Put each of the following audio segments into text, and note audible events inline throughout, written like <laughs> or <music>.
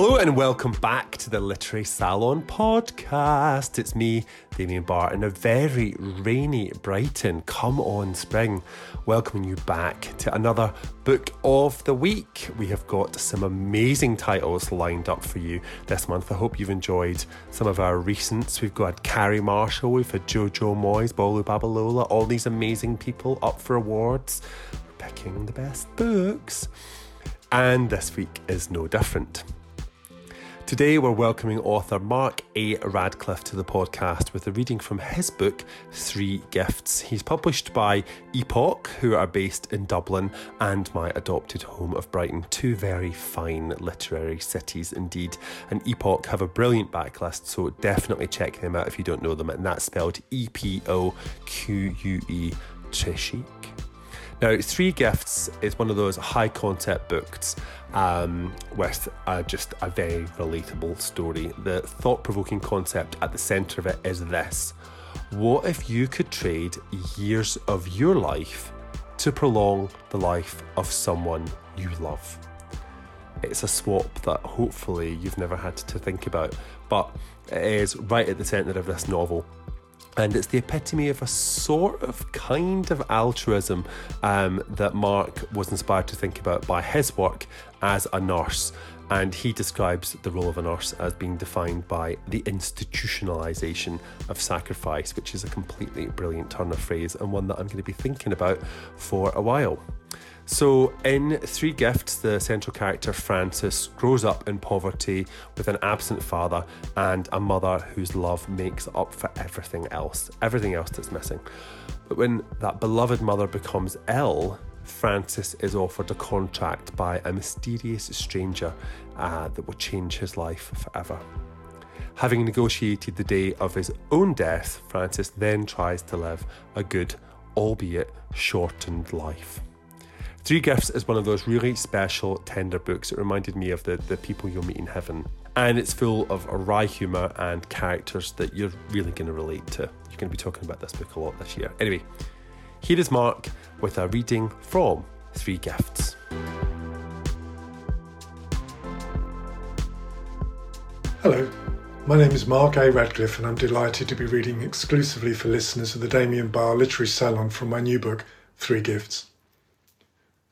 Hello and welcome back to the Literary Salon podcast. It's me, Damien Barr, in a very rainy Brighton. Come on, spring. Welcoming you back to another book of the week. We have got some amazing titles lined up for you this month. I hope you've enjoyed some of our recents. We've got Carrie Marshall, we've had Jojo Moyes, Bolu Babalola, all these amazing people up for awards. picking the best books. And this week is no different. Today, we're welcoming author Mark A. Radcliffe to the podcast with a reading from his book, Three Gifts. He's published by Epoque, who are based in Dublin, and my adopted home of Brighton, two very fine literary cities indeed. And Epoque have a brilliant backlist, so definitely check them out if you don't know them, and that's spelled E P O Q U E. Now, Three Gifts is one of those high concept books um, with uh, just a very relatable story. The thought provoking concept at the centre of it is this What if you could trade years of your life to prolong the life of someone you love? It's a swap that hopefully you've never had to think about, but it is right at the centre of this novel and it's the epitome of a sort of kind of altruism um, that Mark was inspired to think about by his work as a nurse. And he describes the role of a nurse as being defined by the institutionalization of sacrifice, which is a completely brilliant turn of phrase and one that I'm going to be thinking about for a while. So, in Three Gifts, the central character Francis grows up in poverty with an absent father and a mother whose love makes up for everything else, everything else that's missing. But when that beloved mother becomes ill, Francis is offered a contract by a mysterious stranger uh, that will change his life forever. Having negotiated the day of his own death, Francis then tries to live a good, albeit shortened life. Three Gifts is one of those really special, tender books. It reminded me of the, the people you'll meet in heaven. And it's full of a wry humour and characters that you're really going to relate to. You're going to be talking about this book a lot this year. Anyway, here is Mark with a reading from Three Gifts. Hello, my name is Mark A. Radcliffe, and I'm delighted to be reading exclusively for listeners of the Damien Barr Literary Salon from my new book, Three Gifts.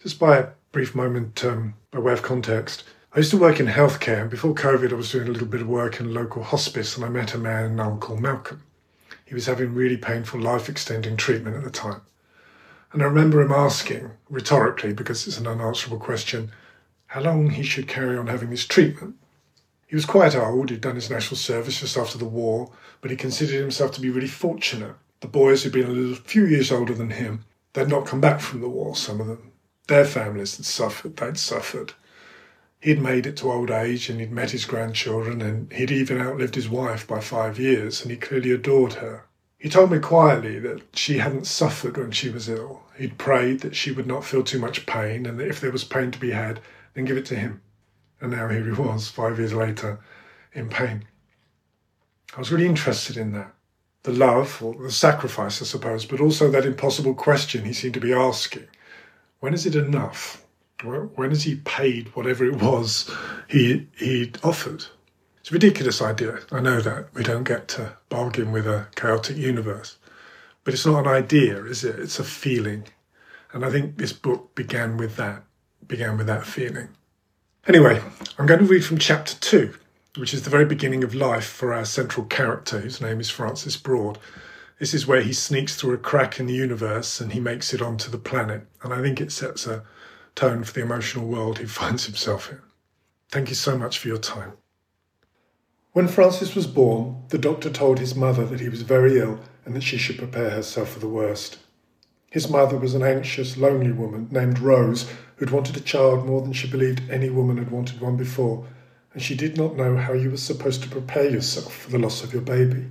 Just by a brief moment, um, by way of context, I used to work in healthcare, and before COVID, I was doing a little bit of work in a local hospice, and I met a man called Malcolm. He was having really painful life extending treatment at the time. And I remember him asking, rhetorically, because it's an unanswerable question, how long he should carry on having this treatment. He was quite old, he'd done his national service just after the war, but he considered himself to be really fortunate. The boys who'd been a little, few years older than him, they'd not come back from the war, some of them. Their families had suffered, they'd suffered. He'd made it to old age and he'd met his grandchildren and he'd even outlived his wife by five years and he clearly adored her. He told me quietly that she hadn't suffered when she was ill. He'd prayed that she would not feel too much pain and that if there was pain to be had, then give it to him. And now here he was, five years later, in pain. I was really interested in that. The love, or the sacrifice, I suppose, but also that impossible question he seemed to be asking when is it enough? When has he paid whatever it was he he offered? It's a ridiculous idea. I know that we don't get to bargain with a chaotic universe, but it's not an idea, is it? It's a feeling, and I think this book began with that. Began with that feeling. Anyway, I'm going to read from chapter two, which is the very beginning of life for our central character, whose name is Francis Broad. This is where he sneaks through a crack in the universe and he makes it onto the planet. And I think it sets a tone for the emotional world he <laughs> finds himself in. Thank you so much for your time. When Francis was born, the doctor told his mother that he was very ill and that she should prepare herself for the worst. His mother was an anxious, lonely woman named Rose who'd wanted a child more than she believed any woman had wanted one before, and she did not know how you were supposed to prepare yourself for the loss of your baby.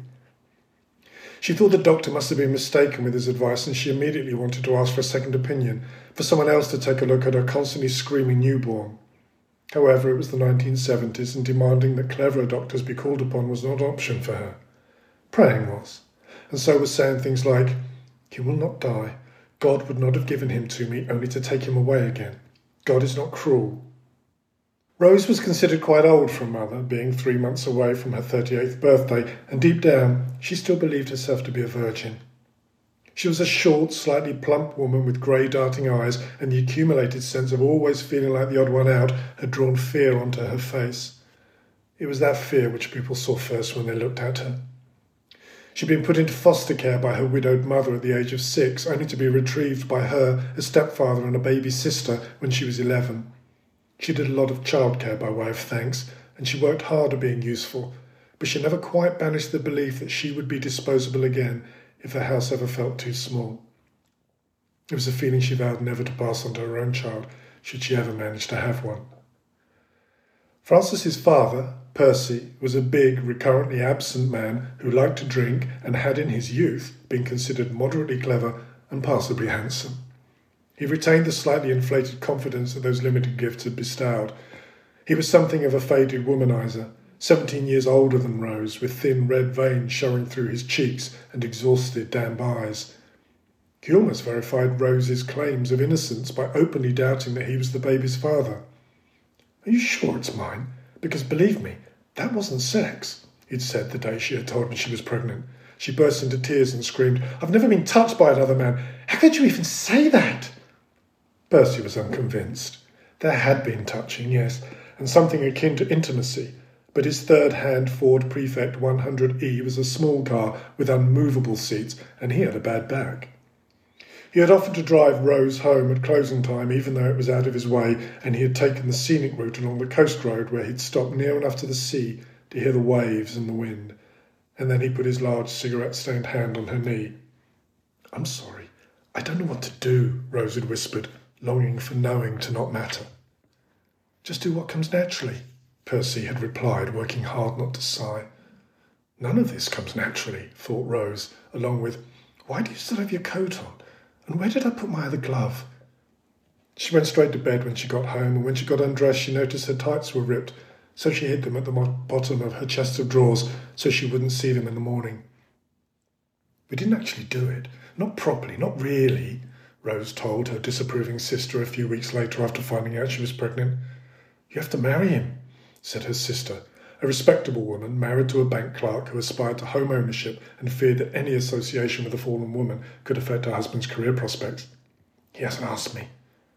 She thought the doctor must have been mistaken with his advice, and she immediately wanted to ask for a second opinion, for someone else to take a look at her constantly screaming newborn. However, it was the 1970s, and demanding that cleverer doctors be called upon was not an option for her. Praying was, and so was saying things like, He will not die. God would not have given him to me only to take him away again. God is not cruel. Rose was considered quite old for a mother, being three months away from her 38th birthday, and deep down, she still believed herself to be a virgin. She was a short, slightly plump woman with grey darting eyes, and the accumulated sense of always feeling like the odd one out had drawn fear onto her face. It was that fear which people saw first when they looked at her. She'd been put into foster care by her widowed mother at the age of six, only to be retrieved by her, a stepfather, and a baby sister when she was eleven. She did a lot of childcare by way of thanks, and she worked hard at being useful, but she never quite banished the belief that she would be disposable again if the house ever felt too small. It was a feeling she vowed never to pass on to her own child, should she ever manage to have one. Francis's father, Percy, was a big, recurrently absent man who liked to drink and had in his youth been considered moderately clever and passably handsome. He retained the slightly inflated confidence that those limited gifts had bestowed. He was something of a faded womanizer, seventeen years older than Rose, with thin red veins showing through his cheeks and exhausted, damp eyes. He almost verified Rose's claims of innocence by openly doubting that he was the baby's father. Are you sure it's mine? Because believe me, that wasn't sex, he'd said the day she had told me she was pregnant. She burst into tears and screamed, I've never been touched by another man. How could you even say that? Percy was unconvinced. There had been touching, yes, and something akin to intimacy, but his third hand Ford Prefect 100E was a small car with unmovable seats, and he had a bad back. He had offered to drive Rose home at closing time, even though it was out of his way, and he had taken the scenic route along the coast road where he'd stopped near enough to the sea to hear the waves and the wind. And then he put his large cigarette stained hand on her knee. I'm sorry. I don't know what to do, Rose had whispered, longing for knowing to not matter. Just do what comes naturally, Percy had replied, working hard not to sigh. None of this comes naturally, thought Rose, along with, Why do you still have your coat on? And where did I put my other glove? She went straight to bed when she got home, and when she got undressed, she noticed her tights were ripped, so she hid them at the bottom of her chest of drawers so she wouldn't see them in the morning. We didn't actually do it. Not properly, not really. Rose told her disapproving sister a few weeks later after finding out she was pregnant. You have to marry him, said her sister, a respectable woman married to a bank clerk who aspired to home ownership and feared that any association with a fallen woman could affect her husband's career prospects. He hasn't asked me.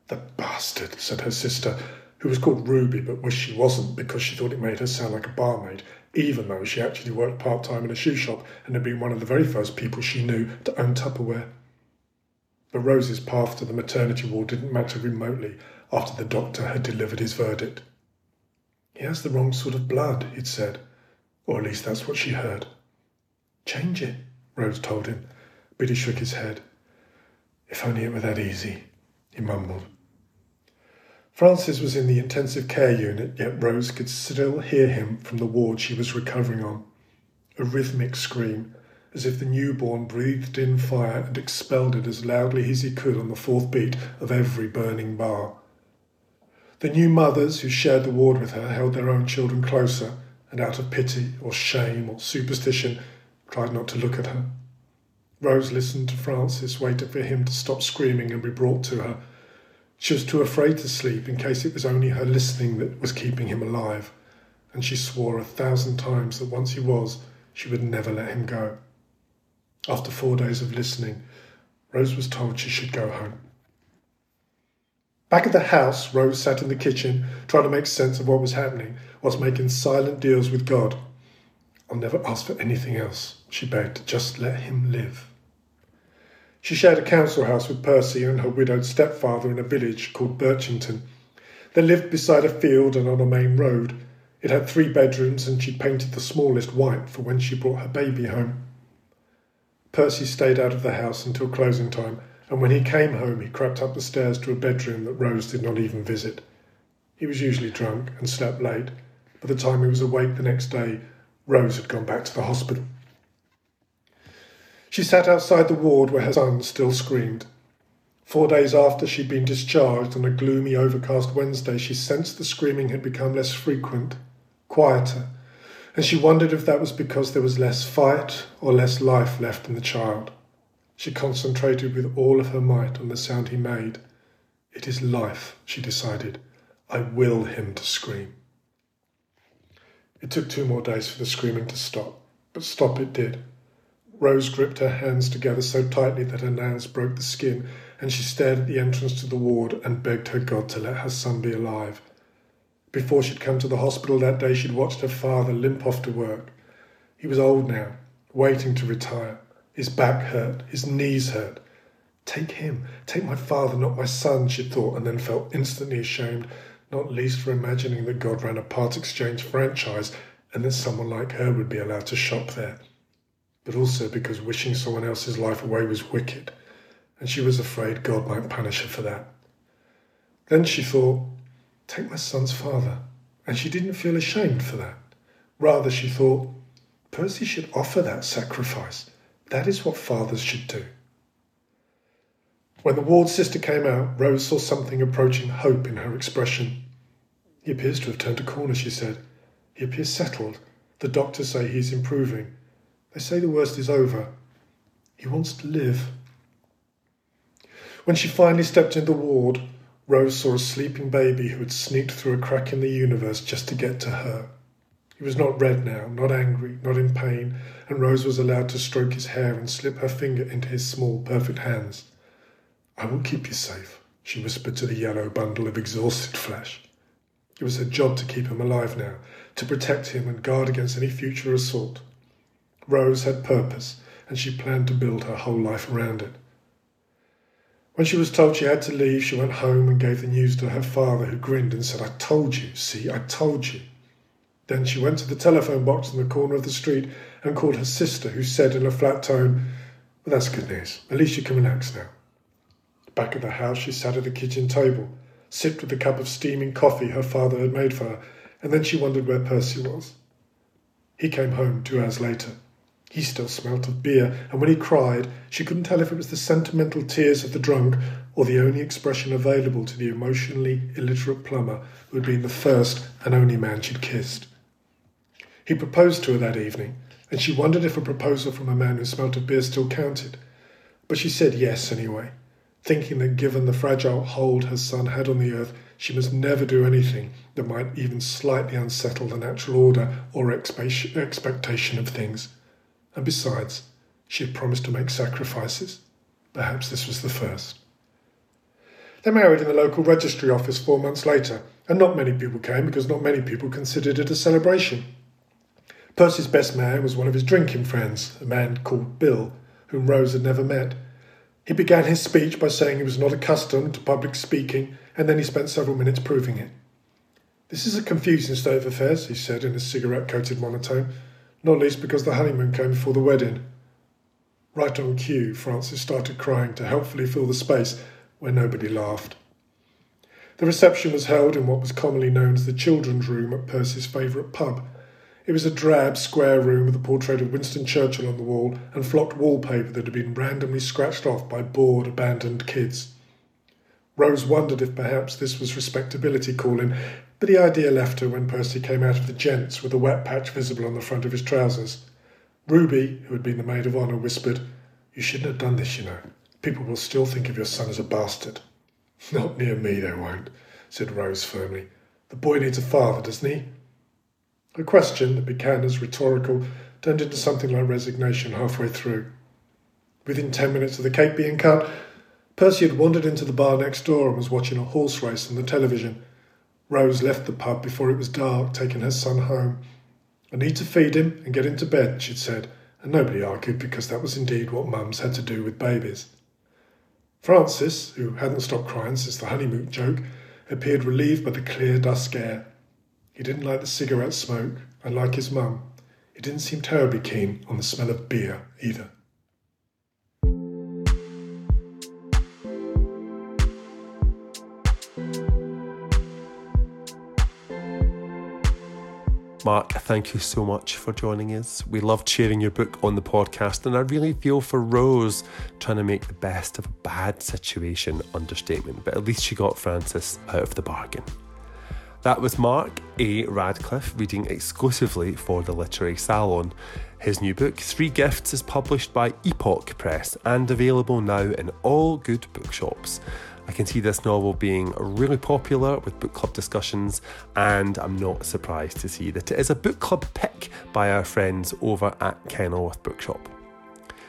The bastard, said her sister, who was called Ruby but wished she wasn't because she thought it made her sound like a barmaid, even though she actually worked part time in a shoe shop and had been one of the very first people she knew to own Tupperware. But Rose's path to the maternity ward didn't matter remotely after the doctor had delivered his verdict. He has the wrong sort of blood, he'd said, or at least that's what she heard. Change it, Rose told him, but he shook his head. If only it were that easy, he mumbled. Francis was in the intensive care unit, yet Rose could still hear him from the ward she was recovering on. A rhythmic scream, as if the newborn breathed in fire and expelled it as loudly as he could on the fourth beat of every burning bar. The new mothers who shared the ward with her held their own children closer, and out of pity or shame or superstition tried not to look at her. Rose listened to Francis, waited for him to stop screaming and be brought to her. She was too afraid to sleep in case it was only her listening that was keeping him alive, and she swore a thousand times that once he was, she would never let him go. After four days of listening, Rose was told she should go home. Back at the house, Rose sat in the kitchen, trying to make sense of what was happening, whilst making silent deals with God. I'll never ask for anything else, she begged. Just let him live. She shared a council house with Percy and her widowed stepfather in a village called Birchington. They lived beside a field and on a main road. It had three bedrooms, and she painted the smallest white for when she brought her baby home. Percy stayed out of the house until closing time, and when he came home, he crept up the stairs to a bedroom that Rose did not even visit. He was usually drunk and slept late. By the time he was awake the next day, Rose had gone back to the hospital. She sat outside the ward where her son still screamed. Four days after she'd been discharged on a gloomy, overcast Wednesday, she sensed the screaming had become less frequent, quieter, and she wondered if that was because there was less fight or less life left in the child. She concentrated with all of her might on the sound he made. It is life, she decided. I will him to scream. It took two more days for the screaming to stop, but stop it did. Rose gripped her hands together so tightly that her nails broke the skin, and she stared at the entrance to the ward and begged her God to let her son be alive. Before she'd come to the hospital that day, she'd watched her father limp off to work. He was old now, waiting to retire. His back hurt, his knees hurt. Take him, take my father, not my son, she thought, and then felt instantly ashamed, not least for imagining that God ran a part exchange franchise and that someone like her would be allowed to shop there. But also because wishing someone else's life away was wicked, and she was afraid God might punish her for that. Then she thought, take my son's father, and she didn't feel ashamed for that. Rather, she thought, Percy should offer that sacrifice. That is what fathers should do. When the ward sister came out, Rose saw something approaching hope in her expression. He appears to have turned a corner, she said. He appears settled. The doctors say he is improving. They say the worst is over. He wants to live. When she finally stepped into the ward, Rose saw a sleeping baby who had sneaked through a crack in the universe just to get to her. He was not red now, not angry, not in pain, and Rose was allowed to stroke his hair and slip her finger into his small, perfect hands. I will keep you safe, she whispered to the yellow bundle of exhausted flesh. It was her job to keep him alive now, to protect him and guard against any future assault. Rose had purpose, and she planned to build her whole life around it. When she was told she had to leave, she went home and gave the news to her father, who grinned and said, I told you, see, I told you. Then she went to the telephone box in the corner of the street and called her sister, who said in a flat tone, Well, that's good news. At least you can relax now. Back at the house, she sat at the kitchen table, sipped with the cup of steaming coffee her father had made for her, and then she wondered where Percy was. He came home two hours later. He still smelt of beer, and when he cried, she couldn't tell if it was the sentimental tears of the drunk or the only expression available to the emotionally illiterate plumber who had been the first and only man she'd kissed. He proposed to her that evening, and she wondered if a proposal from a man who smelt of beer still counted. But she said yes anyway, thinking that given the fragile hold her son had on the earth, she must never do anything that might even slightly unsettle the natural order or expectation of things. And besides, she had promised to make sacrifices. Perhaps this was the first. They married in the local registry office four months later, and not many people came because not many people considered it a celebration. Percy's best man was one of his drinking friends, a man called Bill, whom Rose had never met. He began his speech by saying he was not accustomed to public speaking, and then he spent several minutes proving it. This is a confusing state of affairs, he said in a cigarette coated monotone, not least because the honeymoon came before the wedding. Right on cue, Francis started crying to helpfully fill the space where nobody laughed. The reception was held in what was commonly known as the children's room at Percy's favourite pub, it was a drab, square room with a portrait of Winston Churchill on the wall and flocked wallpaper that had been randomly scratched off by bored, abandoned kids. Rose wondered if perhaps this was respectability calling, but the idea left her when Percy came out of the gents with a wet patch visible on the front of his trousers. Ruby, who had been the maid of honour, whispered, You shouldn't have done this, you know. People will still think of your son as a bastard. <laughs> Not near me, they won't, said Rose firmly. The boy needs a father, doesn't he? A question that began as rhetorical turned into something like resignation halfway through. Within ten minutes of the cake being cut, Percy had wandered into the bar next door and was watching a horse race on the television. Rose left the pub before it was dark, taking her son home. I need to feed him and get him to bed, she'd said, and nobody argued because that was indeed what mums had to do with babies. Francis, who hadn't stopped crying since the honeymoon joke, appeared relieved by the clear dusk air. He didn't like the cigarette smoke, and like his mum, he didn't seem terribly keen on the smell of beer either. Mark, thank you so much for joining us. We loved sharing your book on the podcast, and I really feel for Rose trying to make the best of a bad situation understatement, but at least she got Francis out of the bargain. That was Mark A. Radcliffe reading exclusively for the Literary Salon. His new book, Three Gifts, is published by Epoque Press and available now in all good bookshops. I can see this novel being really popular with book club discussions, and I'm not surprised to see that it is a book club pick by our friends over at Kenilworth Bookshop.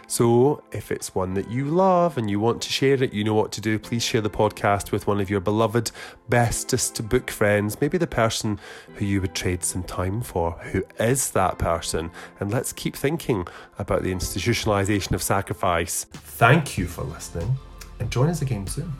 So, if it's one that you love and you want to share it, you know what to do. Please share the podcast with one of your beloved, bestest book friends, maybe the person who you would trade some time for. Who is that person? And let's keep thinking about the institutionalization of sacrifice. Thank you for listening, and join us again soon.